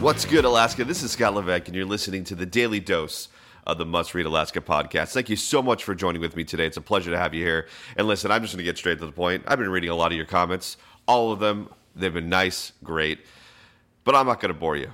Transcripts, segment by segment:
What's good, Alaska? This is Scott Levesque, and you're listening to the Daily Dose of the Must Read Alaska podcast. Thank you so much for joining with me today. It's a pleasure to have you here. And listen, I'm just going to get straight to the point. I've been reading a lot of your comments, all of them. They've been nice, great, but I'm not going to bore you.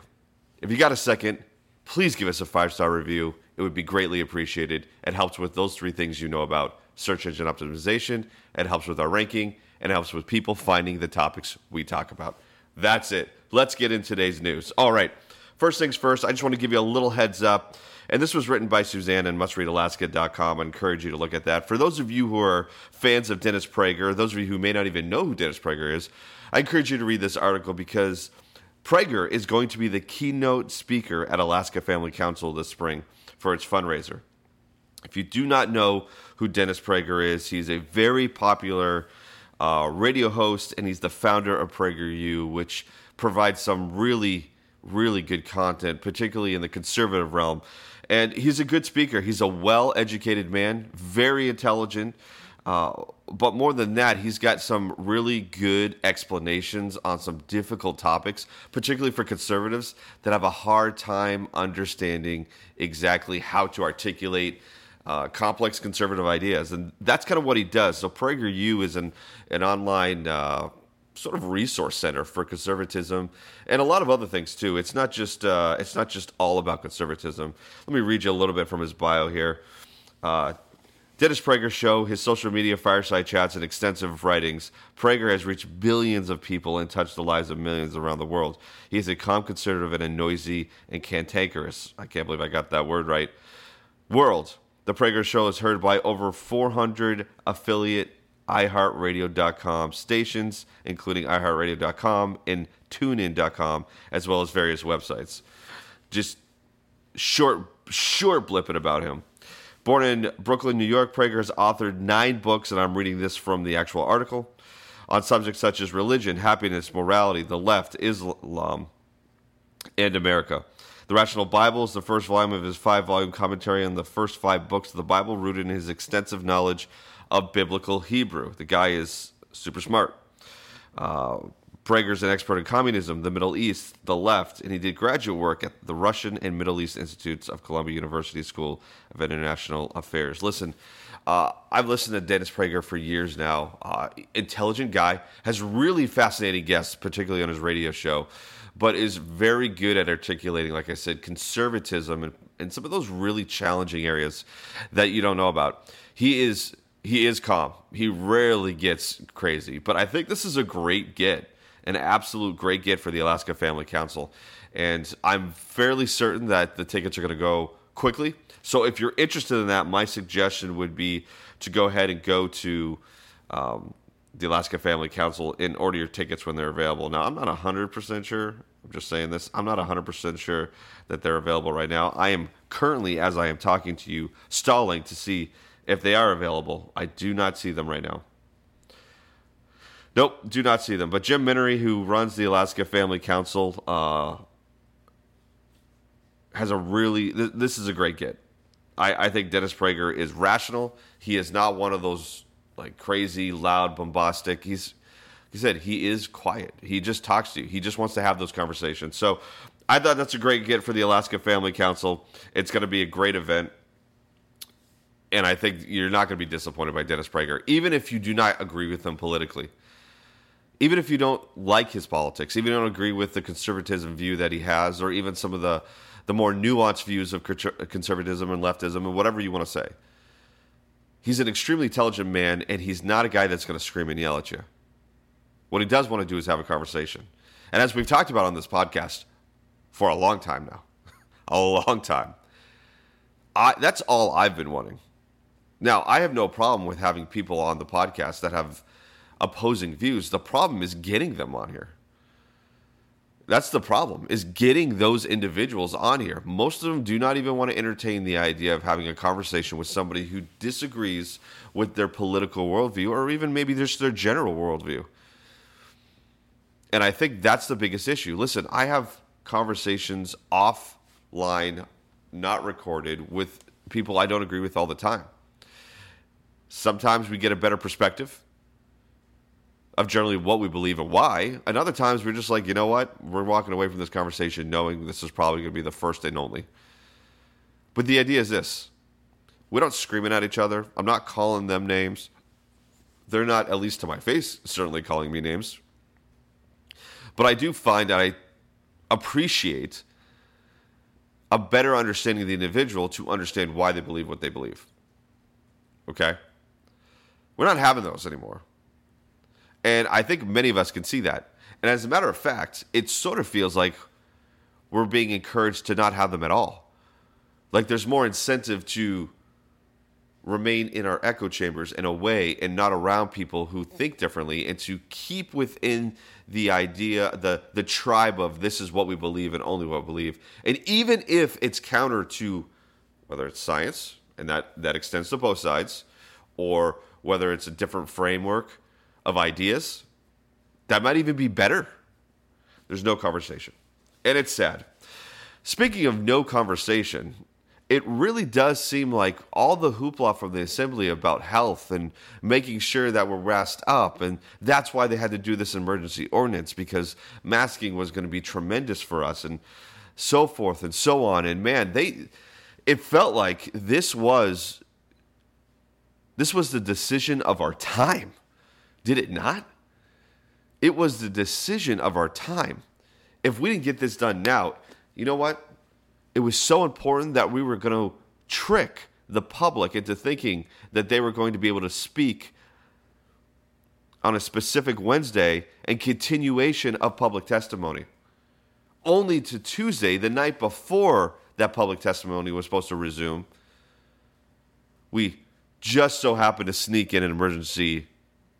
If you got a second, please give us a five star review. It would be greatly appreciated. It helps with those three things you know about search engine optimization, it helps with our ranking, and it helps with people finding the topics we talk about. That's it. Let's get in today's news. All right. First things first, I just want to give you a little heads up. And this was written by Suzanne and mustreadalaska.com. I encourage you to look at that. For those of you who are fans of Dennis Prager, those of you who may not even know who Dennis Prager is, I encourage you to read this article because Prager is going to be the keynote speaker at Alaska Family Council this spring for its fundraiser. If you do not know who Dennis Prager is, he's a very popular uh, radio host and he's the founder of PragerU, which provides some really, really good content, particularly in the conservative realm. And he's a good speaker. He's a well educated man, very intelligent. Uh, but more than that, he's got some really good explanations on some difficult topics, particularly for conservatives that have a hard time understanding exactly how to articulate uh, complex conservative ideas. And that's kind of what he does. So PragerU is an, an online uh, sort of resource center for conservatism and a lot of other things too. It's not just uh, it's not just all about conservatism. Let me read you a little bit from his bio here. Uh, Dennis Prager show, his social media fireside chats, and extensive writings. Prager has reached billions of people and touched the lives of millions around the world. He is a calm conservative and a noisy and cantankerous, I can't believe I got that word right, world. The Prager show is heard by over 400 affiliate iHeartRadio.com stations, including iHeartRadio.com and TuneIn.com, as well as various websites. Just short, short blipping about him. Born in Brooklyn, New York, Prager has authored nine books, and I'm reading this from the actual article, on subjects such as religion, happiness, morality, the left, Islam, and America. The Rational Bible is the first volume of his five volume commentary on the first five books of the Bible, rooted in his extensive knowledge of biblical Hebrew. The guy is super smart. Uh, Prager's an expert in communism, the Middle East, the left, and he did graduate work at the Russian and Middle East Institutes of Columbia University School of International Affairs. Listen, uh, I've listened to Dennis Prager for years now. Uh, intelligent guy, has really fascinating guests, particularly on his radio show, but is very good at articulating, like I said, conservatism and, and some of those really challenging areas that you don't know about. He is he is calm. He rarely gets crazy, but I think this is a great get, an absolute great get for the Alaska Family Council. And I'm fairly certain that the tickets are going to go quickly. So if you're interested in that, my suggestion would be to go ahead and go to um, the Alaska Family Council and order your tickets when they're available. Now, I'm not 100% sure. I'm just saying this. I'm not 100% sure that they're available right now. I am currently, as I am talking to you, stalling to see if they are available. I do not see them right now. Nope, do not see them. But Jim Minnery, who runs the Alaska Family Council, uh, has a really. Th- this is a great get. I, I think Dennis Prager is rational. He is not one of those like crazy, loud, bombastic. He's he said he is quiet. He just talks to you. He just wants to have those conversations. So I thought that's a great get for the Alaska Family Council. It's going to be a great event and I think you're not going to be disappointed by Dennis Prager, even if you do not agree with him politically. Even if you don't like his politics, even don't agree with the conservatism view that he has, or even some of the, the more nuanced views of conservatism and leftism and whatever you want to say. He's an extremely intelligent man, and he's not a guy that's going to scream and yell at you. What he does want to do is have a conversation. And as we've talked about on this podcast for a long time now, a long time, I, that's all I've been wanting now, I have no problem with having people on the podcast that have opposing views. The problem is getting them on here. That's the problem is getting those individuals on here. Most of them do not even want to entertain the idea of having a conversation with somebody who disagrees with their political worldview or even maybe just their general worldview. And I think that's the biggest issue. Listen, I have conversations offline, not recorded, with people I don't agree with all the time. Sometimes we get a better perspective of generally what we believe and why. And other times we're just like, you know what? We're walking away from this conversation knowing this is probably going to be the first and only. But the idea is this we don't screaming at each other. I'm not calling them names. They're not, at least to my face, certainly calling me names. But I do find that I appreciate a better understanding of the individual to understand why they believe what they believe. Okay? We're not having those anymore. And I think many of us can see that. And as a matter of fact, it sort of feels like we're being encouraged to not have them at all. Like there's more incentive to remain in our echo chambers and away and not around people who think differently and to keep within the idea the the tribe of this is what we believe and only what we believe and even if it's counter to whether it's science and that that extends to both sides or whether it's a different framework of ideas that might even be better. There's no conversation. And it's sad. Speaking of no conversation, it really does seem like all the hoopla from the assembly about health and making sure that we're rest up, and that's why they had to do this emergency ordinance because masking was going to be tremendous for us, and so forth and so on. And man, they it felt like this was this was the decision of our time. Did it not? It was the decision of our time. If we didn't get this done now, you know what? It was so important that we were going to trick the public into thinking that they were going to be able to speak on a specific Wednesday and continuation of public testimony. Only to Tuesday, the night before that public testimony was supposed to resume, we just so happened to sneak in an emergency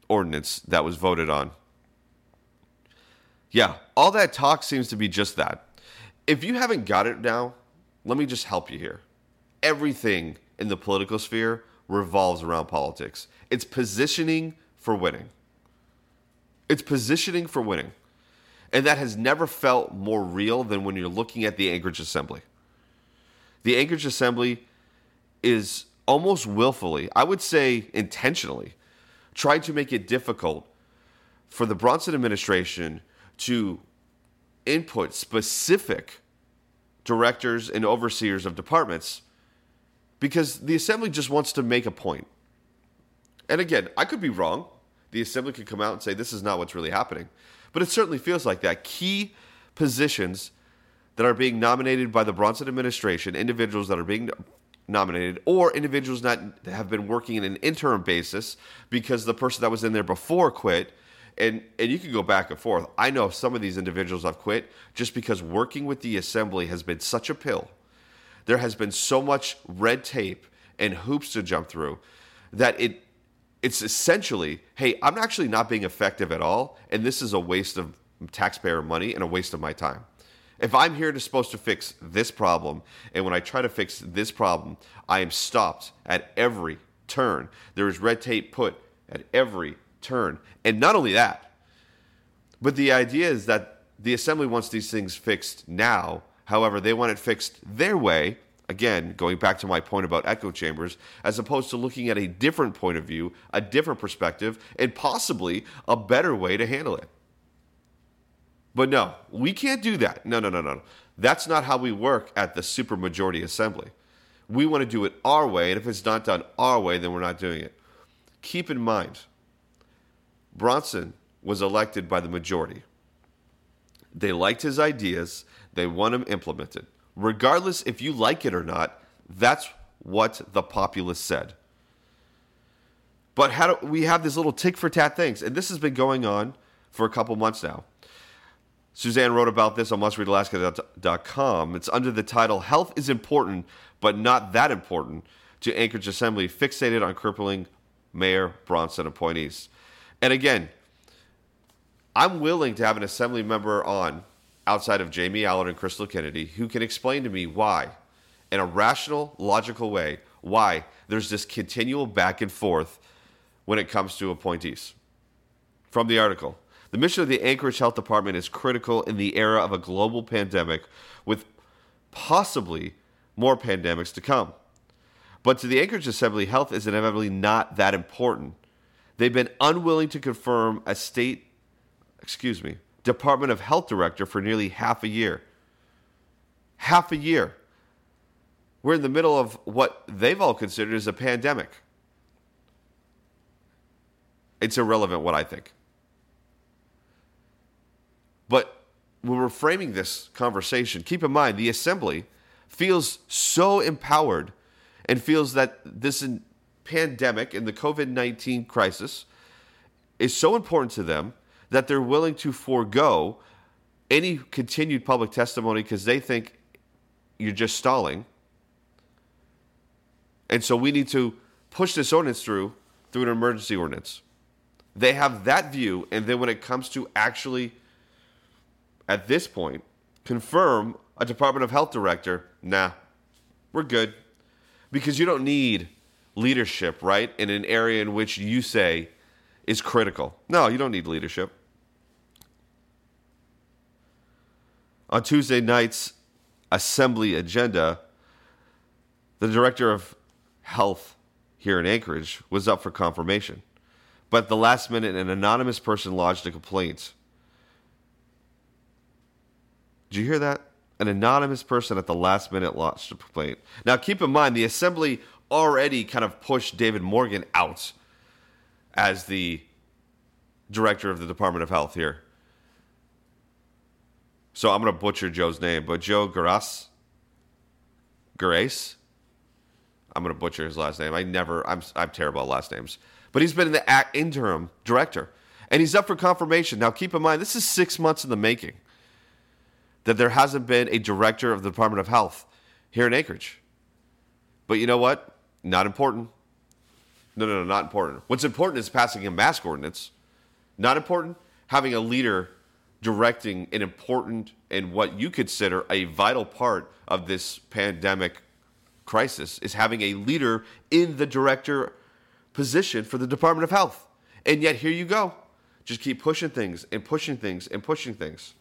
ordinance that was voted on. Yeah, all that talk seems to be just that. If you haven't got it now, let me just help you here. Everything in the political sphere revolves around politics. It's positioning for winning. It's positioning for winning. And that has never felt more real than when you're looking at the Anchorage Assembly. The Anchorage Assembly is almost willfully, I would say intentionally, tried to make it difficult for the Bronson administration to input specific directors and overseers of departments because the assembly just wants to make a point. And again, I could be wrong. The assembly could come out and say this is not what's really happening. But it certainly feels like that. Key positions that are being nominated by the Bronson administration, individuals that are being nominated or individuals that have been working in an interim basis because the person that was in there before quit. And and you can go back and forth. I know some of these individuals have quit just because working with the assembly has been such a pill. There has been so much red tape and hoops to jump through that it it's essentially hey i'm actually not being effective at all and this is a waste of taxpayer money and a waste of my time if I'm here to supposed to fix this problem, and when I try to fix this problem, I am stopped at every turn. There is red tape put at every turn. And not only that, but the idea is that the assembly wants these things fixed now. However, they want it fixed their way. Again, going back to my point about echo chambers, as opposed to looking at a different point of view, a different perspective, and possibly a better way to handle it. But no, we can't do that. No, no, no, no. That's not how we work at the supermajority assembly. We want to do it our way, and if it's not done our way, then we're not doing it. Keep in mind, Bronson was elected by the majority. They liked his ideas, they want him implemented. Regardless if you like it or not, that's what the populace said. But how do we have these little tick for tat things? And this has been going on for a couple months now. Suzanne wrote about this on mustreadalaska.com. It's under the title Health is Important, but Not That Important to Anchorage Assembly, fixated on crippling Mayor Bronson appointees. And again, I'm willing to have an assembly member on outside of Jamie Allen and Crystal Kennedy who can explain to me why, in a rational, logical way, why there's this continual back and forth when it comes to appointees. From the article, the mission of the Anchorage Health Department is critical in the era of a global pandemic with possibly more pandemics to come. But to the Anchorage Assembly, health is inevitably not that important. They've been unwilling to confirm a state, excuse me, Department of Health director for nearly half a year. Half a year. We're in the middle of what they've all considered as a pandemic. It's irrelevant what I think. But when we're framing this conversation, keep in mind the assembly feels so empowered and feels that this pandemic and the COVID 19 crisis is so important to them that they're willing to forego any continued public testimony because they think you're just stalling. And so we need to push this ordinance through through an emergency ordinance. They have that view, and then when it comes to actually, at this point, confirm a Department of Health director, nah, we're good. Because you don't need leadership, right, in an area in which you say is critical. No, you don't need leadership. On Tuesday night's assembly agenda, the director of health here in Anchorage was up for confirmation. But at the last minute, an anonymous person lodged a complaint. Did you hear that? An anonymous person at the last minute lodged a complaint. Now, keep in mind, the assembly already kind of pushed David Morgan out as the director of the Department of Health here. So I'm going to butcher Joe's name, but Joe Garas, Grace. I'm going to butcher his last name. I never. I'm I'm terrible at last names. But he's been in the interim director, and he's up for confirmation. Now, keep in mind, this is six months in the making. That there hasn't been a director of the Department of Health here in Anchorage. But you know what? Not important. No, no, no, not important. What's important is passing a mask ordinance. Not important, having a leader directing an important and what you consider a vital part of this pandemic crisis is having a leader in the director position for the Department of Health. And yet here you go. Just keep pushing things and pushing things and pushing things.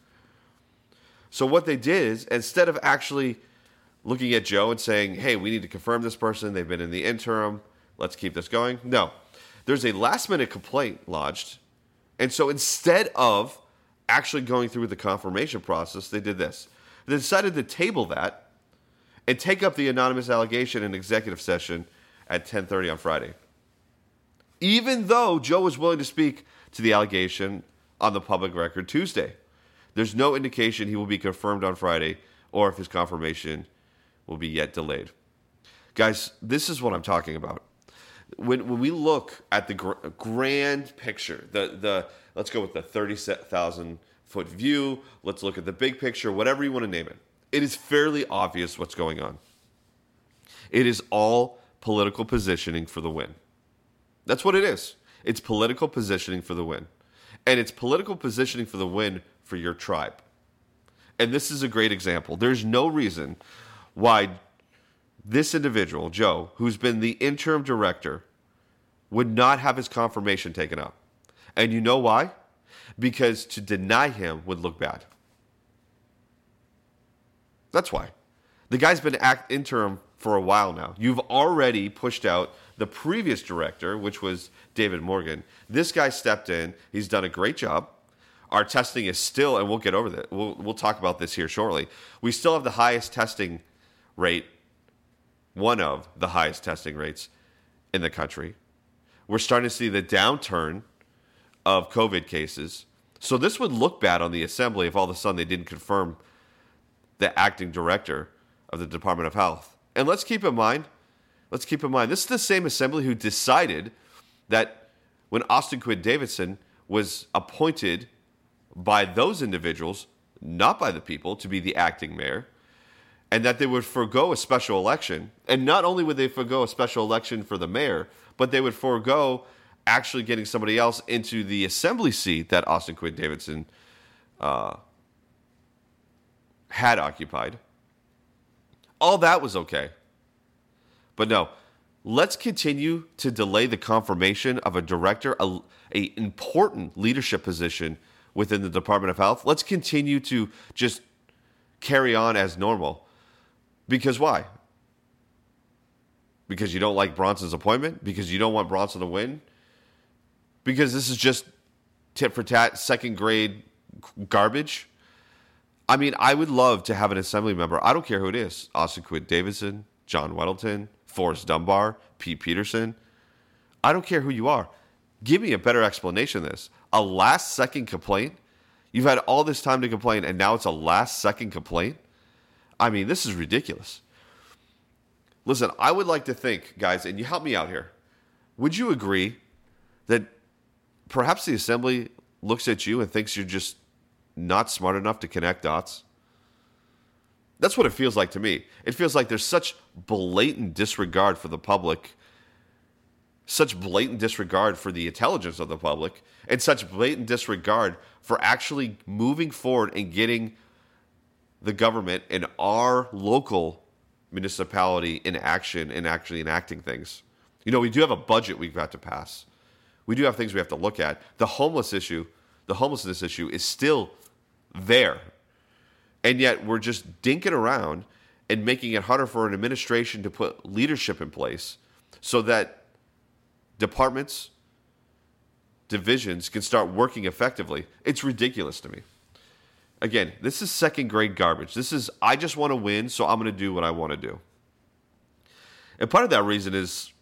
So what they did is instead of actually looking at Joe and saying, hey, we need to confirm this person. They've been in the interim. Let's keep this going. No. There's a last minute complaint lodged. And so instead of actually going through the confirmation process, they did this. They decided to table that and take up the anonymous allegation in executive session at 10:30 on Friday. Even though Joe was willing to speak to the allegation on the public record Tuesday, there's no indication he will be confirmed on Friday or if his confirmation will be yet delayed. Guys, this is what I'm talking about. When, when we look at the gr- grand picture, the, the let's go with the 30,000 foot view, let's look at the big picture, whatever you want to name it. It is fairly obvious what's going on. It is all political positioning for the win. That's what it is. It's political positioning for the win. And it's political positioning for the win for your tribe. And this is a great example. There's no reason why this individual, Joe, who's been the interim director, would not have his confirmation taken up. And you know why? Because to deny him would look bad. That's why. The guy's been act interim for a while now. You've already pushed out the previous director, which was David Morgan. This guy stepped in. He's done a great job. Our testing is still, and we'll get over that. We'll, we'll talk about this here shortly. We still have the highest testing rate, one of the highest testing rates in the country. We're starting to see the downturn of COVID cases. So this would look bad on the assembly if all of a sudden they didn't confirm the acting director of the Department of Health. And let's keep in mind, let's keep in mind, this is the same assembly who decided that when Austin Quinn Davidson was appointed by those individuals, not by the people, to be the acting mayor, and that they would forego a special election. And not only would they forego a special election for the mayor, but they would forego actually getting somebody else into the assembly seat that Austin Quinn Davidson uh, had occupied. All that was okay. But no, let's continue to delay the confirmation of a director, a, a important leadership position within the Department of Health. Let's continue to just carry on as normal. Because why? Because you don't like Bronson's appointment? Because you don't want Bronson to win? Because this is just tit for tat, second grade garbage? I mean, I would love to have an assembly member. I don't care who it is Austin Quinn Davidson, John Weddleton, Forrest Dunbar, Pete Peterson. I don't care who you are. Give me a better explanation of this. A last second complaint? You've had all this time to complain, and now it's a last second complaint? I mean, this is ridiculous. Listen, I would like to think, guys, and you help me out here. Would you agree that perhaps the assembly looks at you and thinks you're just not smart enough to connect dots? That's what it feels like to me. It feels like there's such blatant disregard for the public, such blatant disregard for the intelligence of the public, and such blatant disregard for actually moving forward and getting the government and our local municipality in action and actually enacting things. You know, we do have a budget we've got to pass. We do have things we have to look at. The homeless issue, the homelessness issue is still there. And yet we're just dinking around and making it harder for an administration to put leadership in place so that departments, divisions can start working effectively. It's ridiculous to me. Again, this is second grade garbage. This is, I just want to win, so I'm going to do what I want to do. And part of that reason is,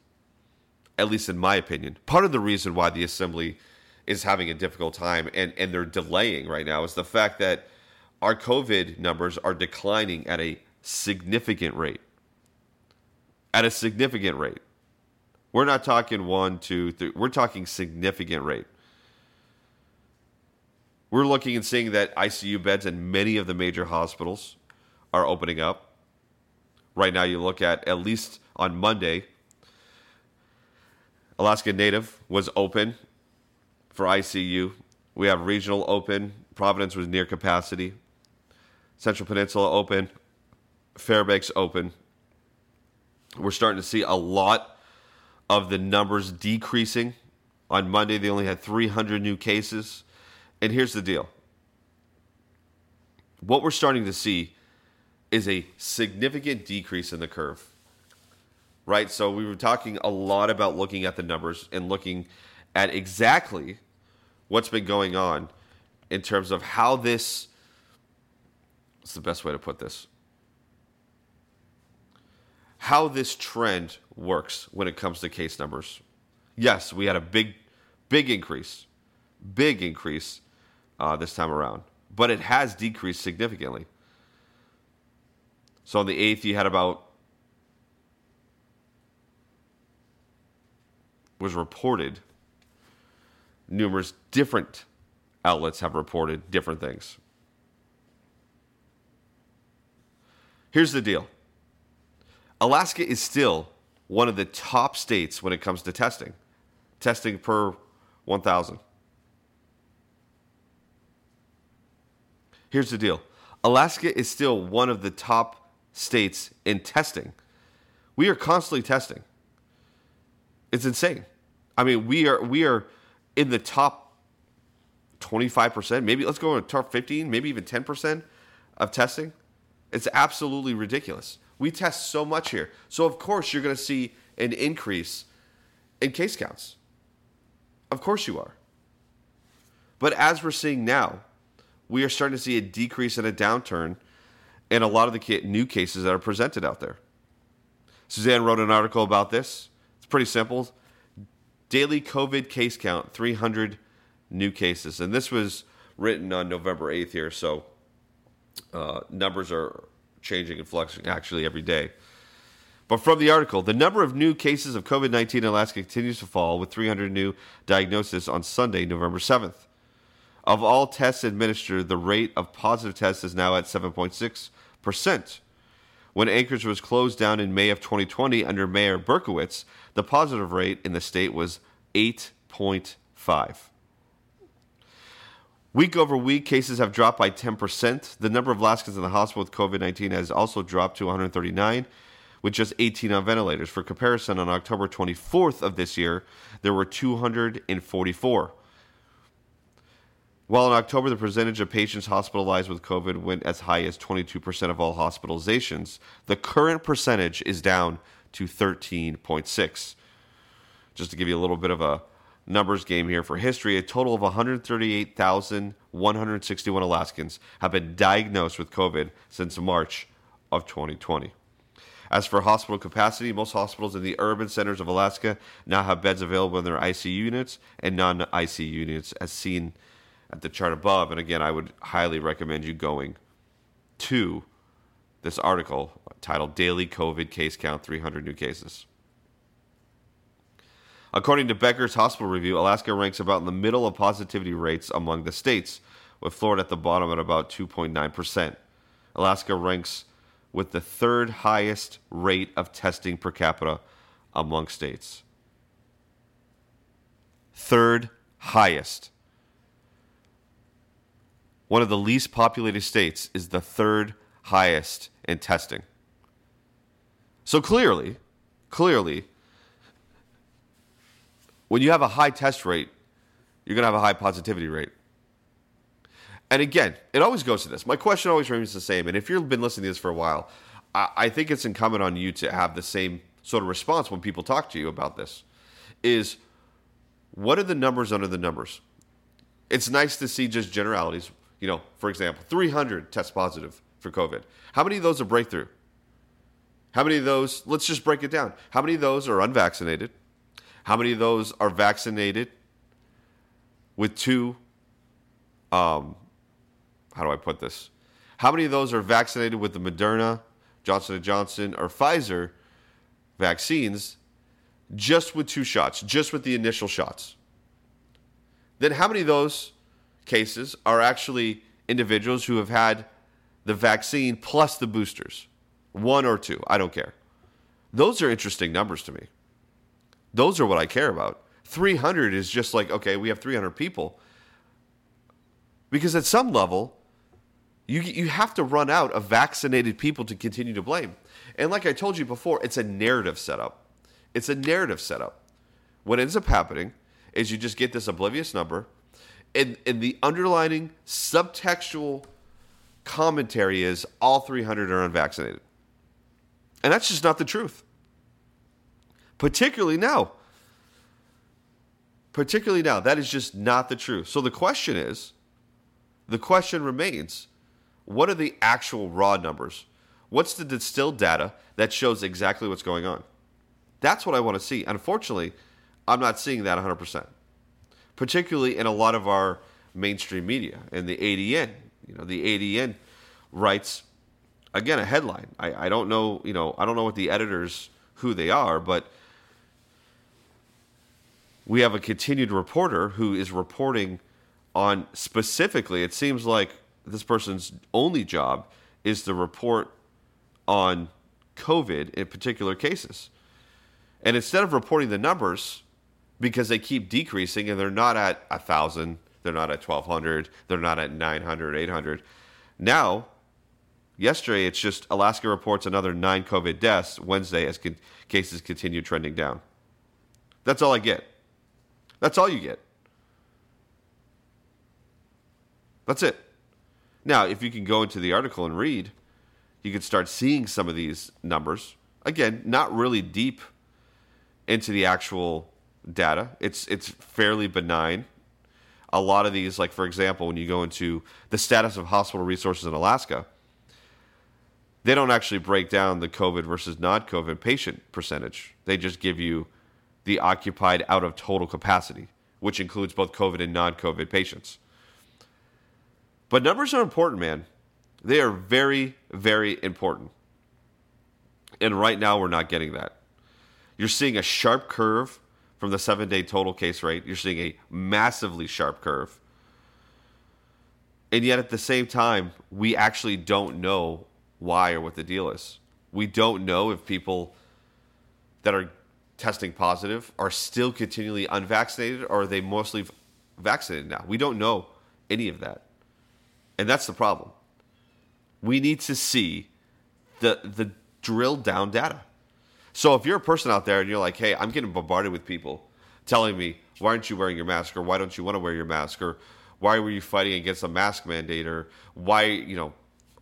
at least in my opinion, part of the reason why the assembly is having a difficult time and, and they're delaying right now is the fact that our COVID numbers are declining at a significant rate. At a significant rate. We're not talking one, two, three. We're talking significant rate. We're looking and seeing that ICU beds in many of the major hospitals are opening up. Right now, you look at at least on Monday, Alaska Native was open for ICU. We have regional open. Providence was near capacity. Central Peninsula open. Fairbanks open. We're starting to see a lot of the numbers decreasing. On Monday, they only had 300 new cases. And here's the deal what we're starting to see is a significant decrease in the curve. Right? So we were talking a lot about looking at the numbers and looking at exactly what's been going on in terms of how this what's the best way to put this? How this trend works when it comes to case numbers. Yes, we had a big, big increase, big increase uh, this time around, but it has decreased significantly. So on the 8th, you had about, was reported, numerous different outlets have reported different things. Here's the deal Alaska is still one of the top states when it comes to testing, testing per 1,000. Here's the deal Alaska is still one of the top states in testing. We are constantly testing. It's insane. I mean, we are we are in the top 25%, maybe let's go in top 15, maybe even 10% of testing. It's absolutely ridiculous. We test so much here. So of course you're going to see an increase in case counts. Of course you are. But as we're seeing now, we are starting to see a decrease and a downturn in a lot of the new cases that are presented out there. Suzanne wrote an article about this. It's pretty simple. Daily COVID case count 300 new cases. And this was written on November 8th here. So uh, numbers are changing and fluctuating actually every day. But from the article, the number of new cases of COVID 19 in Alaska continues to fall with 300 new diagnoses on Sunday, November 7th. Of all tests administered, the rate of positive tests is now at 7.6%. When Anchorage was closed down in May of 2020 under Mayor Berkowitz, the positive rate in the state was 8.2%. 8.5. Week over week, cases have dropped by 10%. The number of Alaskans in the hospital with COVID 19 has also dropped to 139, with just 18 on ventilators. For comparison, on October 24th of this year, there were 244. While in October, the percentage of patients hospitalized with COVID went as high as 22% of all hospitalizations, the current percentage is down to 13.6. Just to give you a little bit of a numbers game here for history, a total of 138,161 Alaskans have been diagnosed with COVID since March of 2020. As for hospital capacity, most hospitals in the urban centers of Alaska now have beds available in their ICU units and non ICU units, as seen at the chart above. And again, I would highly recommend you going to this article titled Daily COVID Case Count 300 New Cases. According to Becker's Hospital Review, Alaska ranks about in the middle of positivity rates among the states, with Florida at the bottom at about 2.9%. Alaska ranks with the third highest rate of testing per capita among states. Third highest. One of the least populated states is the third highest in testing. So clearly, clearly, when you have a high test rate, you're going to have a high positivity rate. And again, it always goes to this. My question always remains the same. And if you've been listening to this for a while, I, I think it's incumbent on you to have the same sort of response when people talk to you about this. Is what are the numbers under the numbers? It's nice to see just generalities. You know, for example, 300 test positive for COVID. How many of those are breakthrough? How many of those, let's just break it down. How many of those are unvaccinated? How many of those are vaccinated with two? Um, how do I put this? How many of those are vaccinated with the Moderna, Johnson Johnson, or Pfizer vaccines, just with two shots, just with the initial shots? Then how many of those cases are actually individuals who have had the vaccine plus the boosters? One or two, I don't care. Those are interesting numbers to me. Those are what I care about. 300 is just like, okay, we have 300 people. Because at some level, you, you have to run out of vaccinated people to continue to blame. And like I told you before, it's a narrative setup. It's a narrative setup. What ends up happening is you just get this oblivious number, and, and the underlining subtextual commentary is all 300 are unvaccinated. And that's just not the truth particularly now. Particularly now. That is just not the truth. So the question is the question remains what are the actual raw numbers? What's the distilled data that shows exactly what's going on? That's what I want to see. Unfortunately, I'm not seeing that 100%, particularly in a lot of our mainstream media and the ADN. You know, the ADN writes again a headline. I, I don't know, you know, I don't know what the editors who they are, but we have a continued reporter who is reporting on specifically, it seems like this person's only job is to report on COVID in particular cases. And instead of reporting the numbers, because they keep decreasing and they're not at 1,000, they're not at 1,200, they're not at 900, 800. Now, yesterday, it's just Alaska reports another nine COVID deaths Wednesday as con- cases continue trending down. That's all I get. That's all you get. That's it. Now, if you can go into the article and read, you can start seeing some of these numbers. Again, not really deep into the actual data. It's it's fairly benign. A lot of these, like for example, when you go into the status of hospital resources in Alaska, they don't actually break down the COVID versus non-COVID patient percentage. They just give you the occupied out of total capacity, which includes both COVID and non COVID patients. But numbers are important, man. They are very, very important. And right now, we're not getting that. You're seeing a sharp curve from the seven day total case rate. You're seeing a massively sharp curve. And yet, at the same time, we actually don't know why or what the deal is. We don't know if people that are testing positive are still continually unvaccinated or are they mostly vaccinated now? We don't know any of that. And that's the problem. We need to see the the drilled down data. So if you're a person out there and you're like, "Hey, I'm getting bombarded with people telling me, why aren't you wearing your mask or why don't you want to wear your mask or why were you fighting against a mask mandate or why, you know,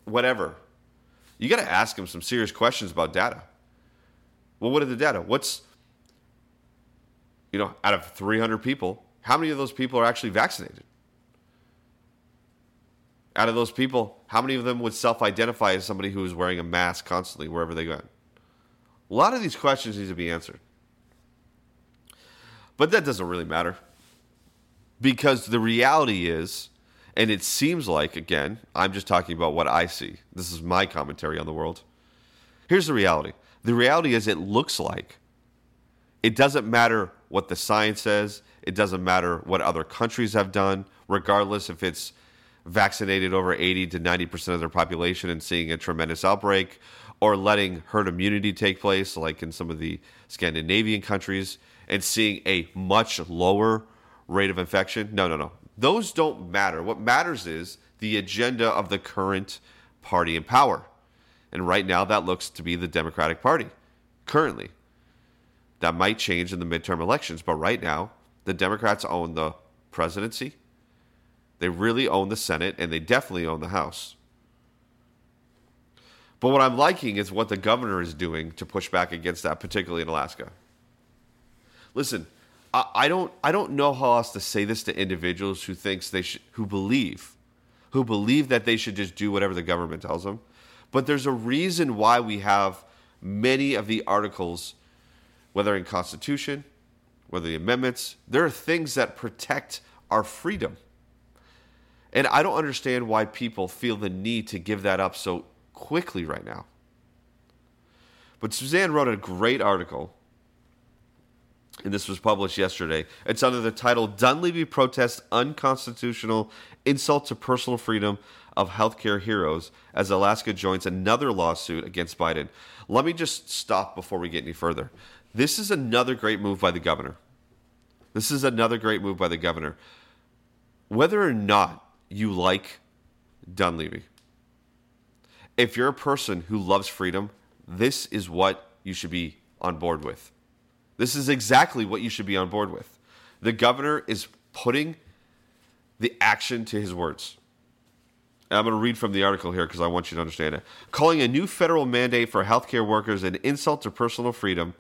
whatever." You got to ask them some serious questions about data. Well, what are the data? What's you know, out of 300 people, how many of those people are actually vaccinated? Out of those people, how many of them would self identify as somebody who is wearing a mask constantly wherever they go? A lot of these questions need to be answered. But that doesn't really matter. Because the reality is, and it seems like, again, I'm just talking about what I see. This is my commentary on the world. Here's the reality the reality is, it looks like it doesn't matter what the science says, it doesn't matter what other countries have done, regardless if it's vaccinated over 80 to 90% of their population and seeing a tremendous outbreak, or letting herd immunity take place, like in some of the Scandinavian countries, and seeing a much lower rate of infection. No, no, no. Those don't matter. What matters is the agenda of the current party in power. And right now, that looks to be the Democratic Party currently. That might change in the midterm elections, but right now, the Democrats own the presidency, they really own the Senate and they definitely own the House. But what I'm liking is what the governor is doing to push back against that, particularly in Alaska. Listen, I, I don't I don't know how else to say this to individuals who thinks they should who believe who believe that they should just do whatever the government tells them. But there's a reason why we have many of the articles, whether in Constitution, whether the amendments, there are things that protect our freedom. And I don't understand why people feel the need to give that up so quickly right now. But Suzanne wrote a great article, and this was published yesterday. It's under the title Dunleavy Protests Unconstitutional Insult to Personal Freedom of Healthcare Heroes as Alaska joins another lawsuit against Biden. Let me just stop before we get any further. This is another great move by the governor. This is another great move by the governor. Whether or not you like Dunleavy. If you're a person who loves freedom, this is what you should be on board with. This is exactly what you should be on board with. The governor is putting the action to his words. I'm going to read from the article here because I want you to understand it. Calling a new federal mandate for healthcare workers an insult to personal freedom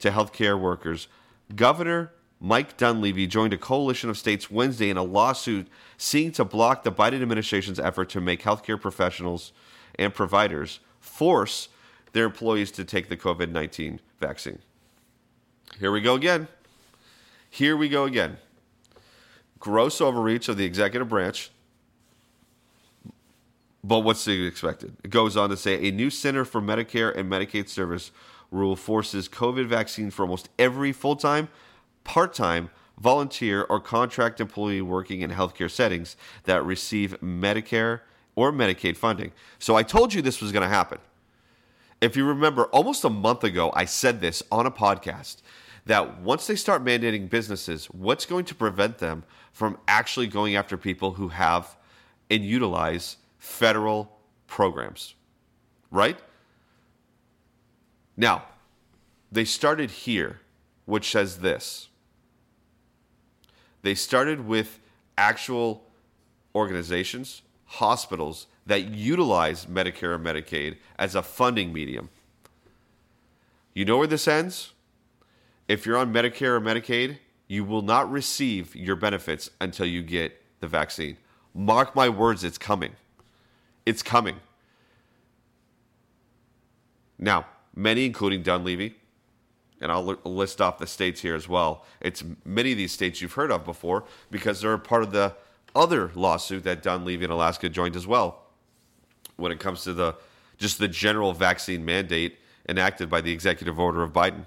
to healthcare workers, Governor Mike Dunleavy joined a coalition of states Wednesday in a lawsuit seeking to block the Biden administration's effort to make healthcare professionals and providers force their employees to take the COVID 19 vaccine. Here we go again. Here we go again. Gross overreach of the executive branch. But what's expected? It goes on to say a new Center for Medicare and Medicaid Service rule forces COVID vaccine for almost every full time part time, volunteer, or contract employee working in healthcare settings that receive Medicare or Medicaid funding. So I told you this was going to happen. If you remember, almost a month ago, I said this on a podcast that once they start mandating businesses, what's going to prevent them from actually going after people who have and utilize federal programs? Right? Now, they started here, which says this they started with actual organizations, hospitals that utilize Medicare and Medicaid as a funding medium. You know where this ends? If you're on Medicare or Medicaid, you will not receive your benefits until you get the vaccine. Mark my words, it's coming. It's coming. Now, many, including Dunleavy, and I'll list off the states here as well. It's many of these states you've heard of before because they're part of the other lawsuit that Dunleavy and Alaska joined as well. When it comes to the just the general vaccine mandate enacted by the executive order of Biden.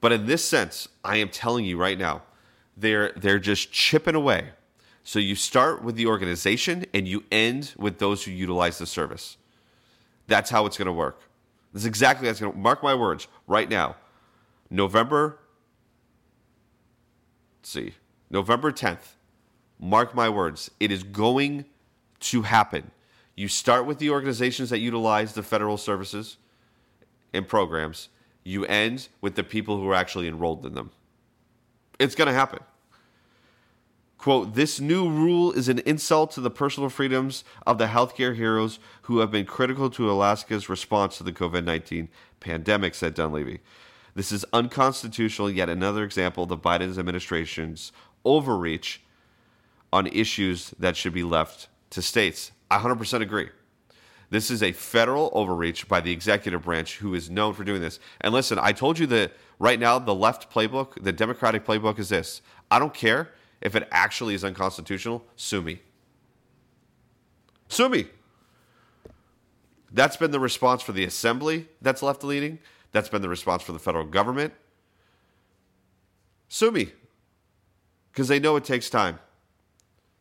But in this sense, I am telling you right now, they're they're just chipping away. So you start with the organization and you end with those who utilize the service. That's how it's going to work. This is exactly it's going to mark my words right now November, let's see, November 10th, mark my words, it is going to happen. You start with the organizations that utilize the federal services and programs, you end with the people who are actually enrolled in them. It's going to happen. Quote, this new rule is an insult to the personal freedoms of the healthcare heroes who have been critical to Alaska's response to the COVID 19 pandemic, said Dunleavy. This is unconstitutional, yet another example of the Biden administration's overreach on issues that should be left to states. I 100% agree. This is a federal overreach by the executive branch who is known for doing this. And listen, I told you that right now the left playbook, the Democratic playbook is this. I don't care if it actually is unconstitutional, sue me. Sue me. That's been the response for the assembly that's left leaning. That's been the response for the federal government. Sue me. Because they know it takes time.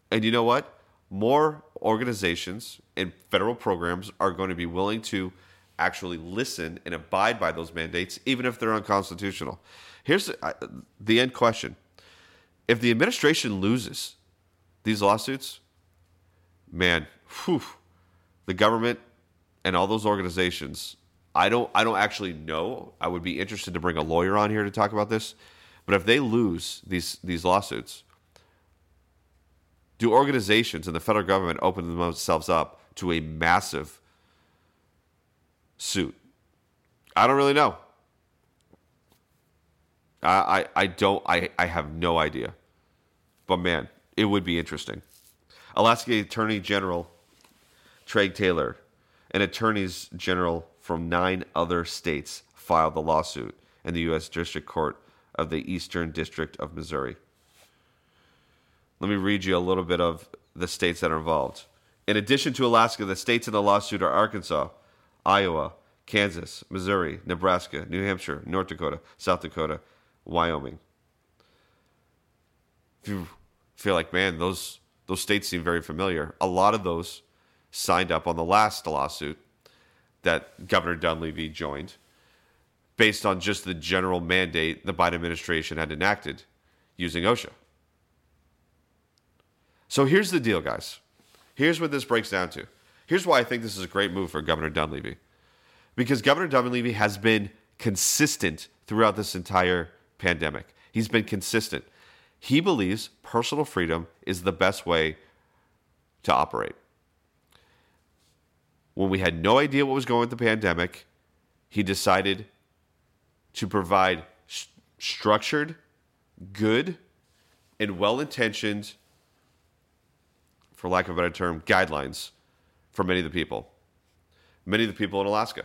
And you know what? More organizations and federal programs are going to be willing to actually listen and abide by those mandates, even if they're unconstitutional. Here's the, uh, the end question if the administration loses these lawsuits, man, whew, the government and all those organizations, I don't I don't actually know. I would be interested to bring a lawyer on here to talk about this. But if they lose these these lawsuits, do organizations and the federal government open themselves up to a massive suit? I don't really know. I, I, I don't I, I have no idea. But man, it would be interesting. Alaska Attorney General Treg Taylor and attorneys general from nine other states filed the lawsuit in the U.S. District Court of the Eastern District of Missouri. Let me read you a little bit of the states that are involved. In addition to Alaska, the states in the lawsuit are Arkansas, Iowa, Kansas, Missouri, Nebraska, New Hampshire, North Dakota, South Dakota, Wyoming. If you feel like, man, those those states seem very familiar. A lot of those signed up on the last lawsuit that Governor Dunleavy joined based on just the general mandate the Biden administration had enacted using OSHA. So here's the deal, guys. Here's what this breaks down to. Here's why I think this is a great move for Governor Dunleavy. Because Governor Dunleavy has been consistent throughout this entire pandemic. He's been consistent. He believes personal freedom is the best way to operate. When we had no idea what was going with the pandemic, he decided to provide st- structured, good, and well intentioned, for lack of a better term, guidelines for many of the people. Many of the people in Alaska.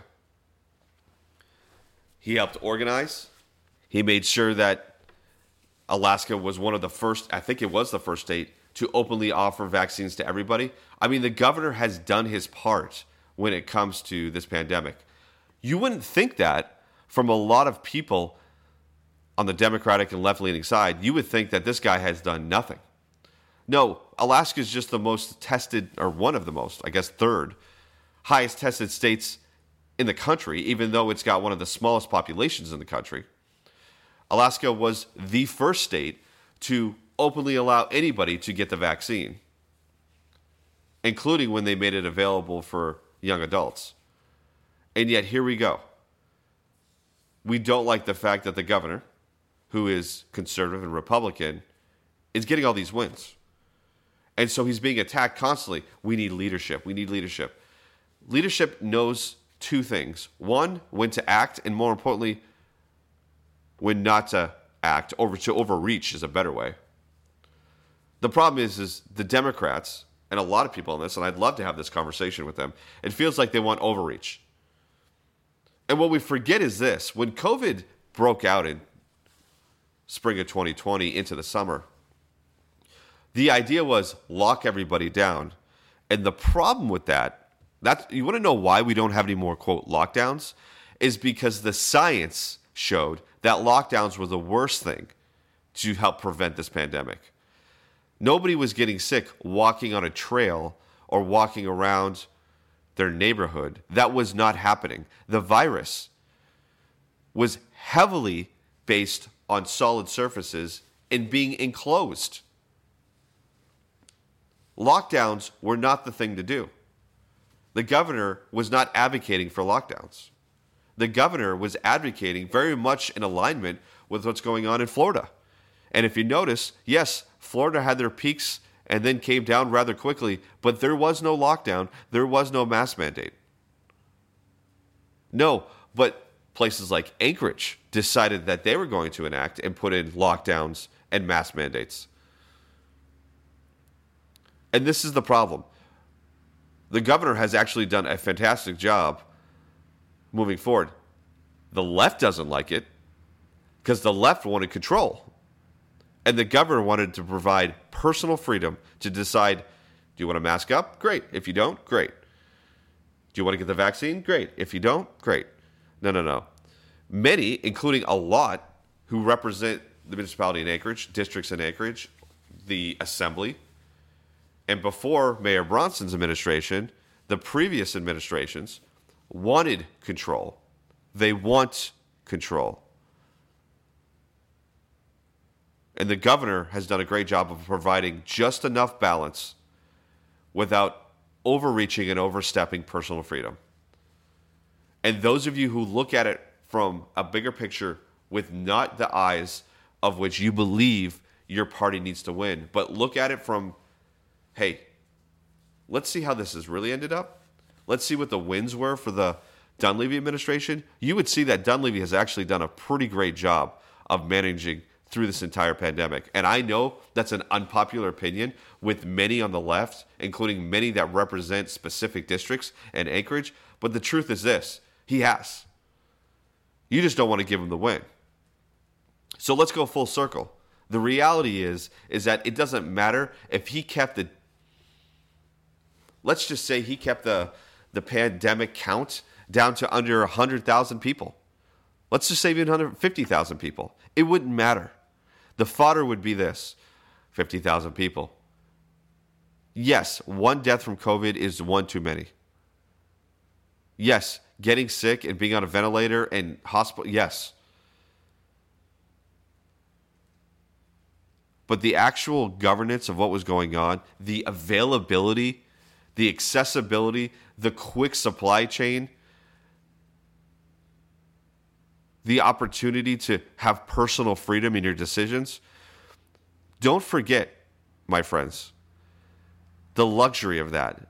He helped organize. He made sure that Alaska was one of the first, I think it was the first state to openly offer vaccines to everybody. I mean, the governor has done his part when it comes to this pandemic. You wouldn't think that from a lot of people on the Democratic and left leaning side. You would think that this guy has done nothing. No, Alaska is just the most tested, or one of the most, I guess, third highest tested states in the country, even though it's got one of the smallest populations in the country. Alaska was the first state to openly allow anybody to get the vaccine, including when they made it available for young adults. And yet, here we go. We don't like the fact that the governor, who is conservative and Republican, is getting all these wins. And so he's being attacked constantly. We need leadership. We need leadership. Leadership knows two things one, when to act, and more importantly, when not to act, over to overreach is a better way. The problem is, is the Democrats and a lot of people on this, and I'd love to have this conversation with them. It feels like they want overreach. And what we forget is this: when COVID broke out in spring of 2020 into the summer, the idea was lock everybody down. And the problem with that, that you want to know why we don't have any more quote lockdowns, is because the science showed that lockdowns were the worst thing to help prevent this pandemic. Nobody was getting sick walking on a trail or walking around their neighborhood. That was not happening. The virus was heavily based on solid surfaces and being enclosed. Lockdowns were not the thing to do. The governor was not advocating for lockdowns. The governor was advocating very much in alignment with what's going on in Florida. And if you notice, yes, Florida had their peaks and then came down rather quickly, but there was no lockdown, there was no mask mandate. No, but places like Anchorage decided that they were going to enact and put in lockdowns and mask mandates. And this is the problem. The governor has actually done a fantastic job moving forward. The left doesn't like it because the left wanted control. And the governor wanted to provide personal freedom to decide do you want to mask up? Great. If you don't, great. Do you want to get the vaccine? Great. If you don't, great. No, no, no. Many, including a lot who represent the municipality in Anchorage, districts in Anchorage, the assembly, and before Mayor Bronson's administration, the previous administrations wanted control. They want control. And the governor has done a great job of providing just enough balance without overreaching and overstepping personal freedom. And those of you who look at it from a bigger picture with not the eyes of which you believe your party needs to win, but look at it from, hey, let's see how this has really ended up. Let's see what the wins were for the Dunleavy administration. You would see that Dunleavy has actually done a pretty great job of managing through this entire pandemic. And I know that's an unpopular opinion with many on the left, including many that represent specific districts and Anchorage. But the truth is this he has. You just don't want to give him the win. So let's go full circle. The reality is is that it doesn't matter if he kept the let's just say he kept the the pandemic count down to under 100,000 people. Let's just say even 150,000 people. It wouldn't matter. The fodder would be this 50,000 people. Yes, one death from COVID is one too many. Yes, getting sick and being on a ventilator and hospital, yes. But the actual governance of what was going on, the availability, the accessibility, the quick supply chain, the opportunity to have personal freedom in your decisions. Don't forget, my friends, the luxury of that.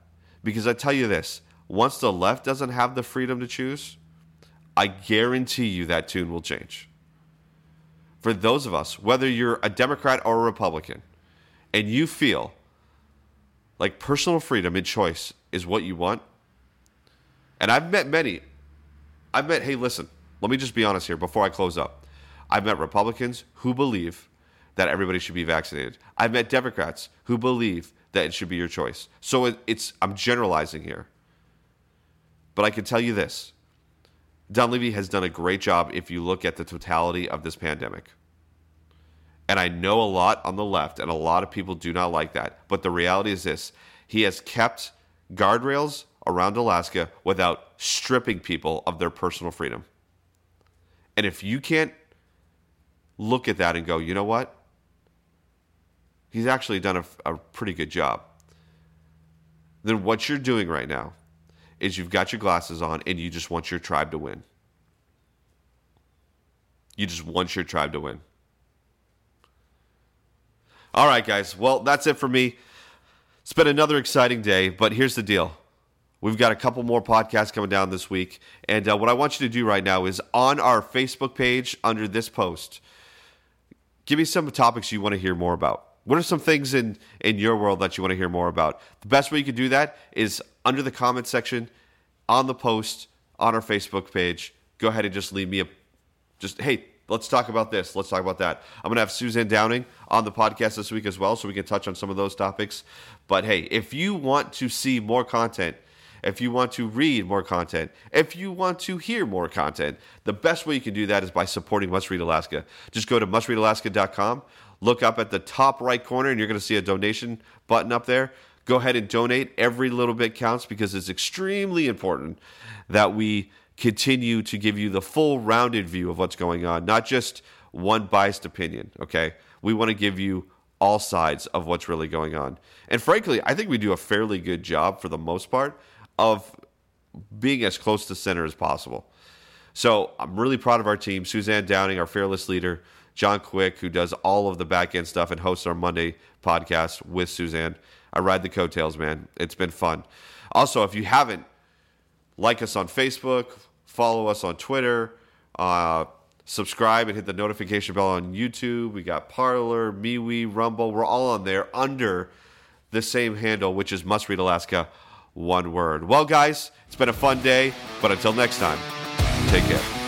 Because I tell you this once the left doesn't have the freedom to choose, I guarantee you that tune will change. For those of us, whether you're a Democrat or a Republican, and you feel like personal freedom and choice is what you want, and I've met many, I've met, hey, listen, let me just be honest here before I close up. I've met Republicans who believe that everybody should be vaccinated. I've met Democrats who believe that it should be your choice. So it, it's I'm generalizing here. But I can tell you this. Dunleavy has done a great job if you look at the totality of this pandemic. And I know a lot on the left, and a lot of people do not like that. But the reality is this he has kept guardrails around Alaska without stripping people of their personal freedom. And if you can't look at that and go, you know what? He's actually done a, a pretty good job. Then what you're doing right now is you've got your glasses on and you just want your tribe to win. You just want your tribe to win. All right, guys. Well, that's it for me. It's been another exciting day, but here's the deal We've got a couple more podcasts coming down this week. And uh, what I want you to do right now is on our Facebook page under this post, give me some topics you want to hear more about. What are some things in, in your world that you want to hear more about? The best way you can do that is under the comment section on the post on our Facebook page. Go ahead and just leave me a just, hey, let's talk about this. Let's talk about that. I'm going to have Suzanne Downing on the podcast this week as well, so we can touch on some of those topics. But hey, if you want to see more content, if you want to read more content, if you want to hear more content, the best way you can do that is by supporting Must Read Alaska. Just go to mustreadalaska.com, look up at the top right corner, and you're going to see a donation button up there. Go ahead and donate. Every little bit counts because it's extremely important that we continue to give you the full rounded view of what's going on, not just one biased opinion, okay? We want to give you all sides of what's really going on. And frankly, I think we do a fairly good job for the most part of being as close to center as possible. So I'm really proud of our team. Suzanne Downing, our fearless leader, John Quick, who does all of the back end stuff and hosts our Monday podcast with Suzanne. I ride the coattails, man. It's been fun. Also, if you haven't, like us on Facebook, follow us on Twitter, uh, subscribe and hit the notification bell on YouTube. We got Parler, MeWe, Rumble. We're all on there under the same handle, which is Must Read Alaska, one word. Well, guys, it's been a fun day, but until next time, take care.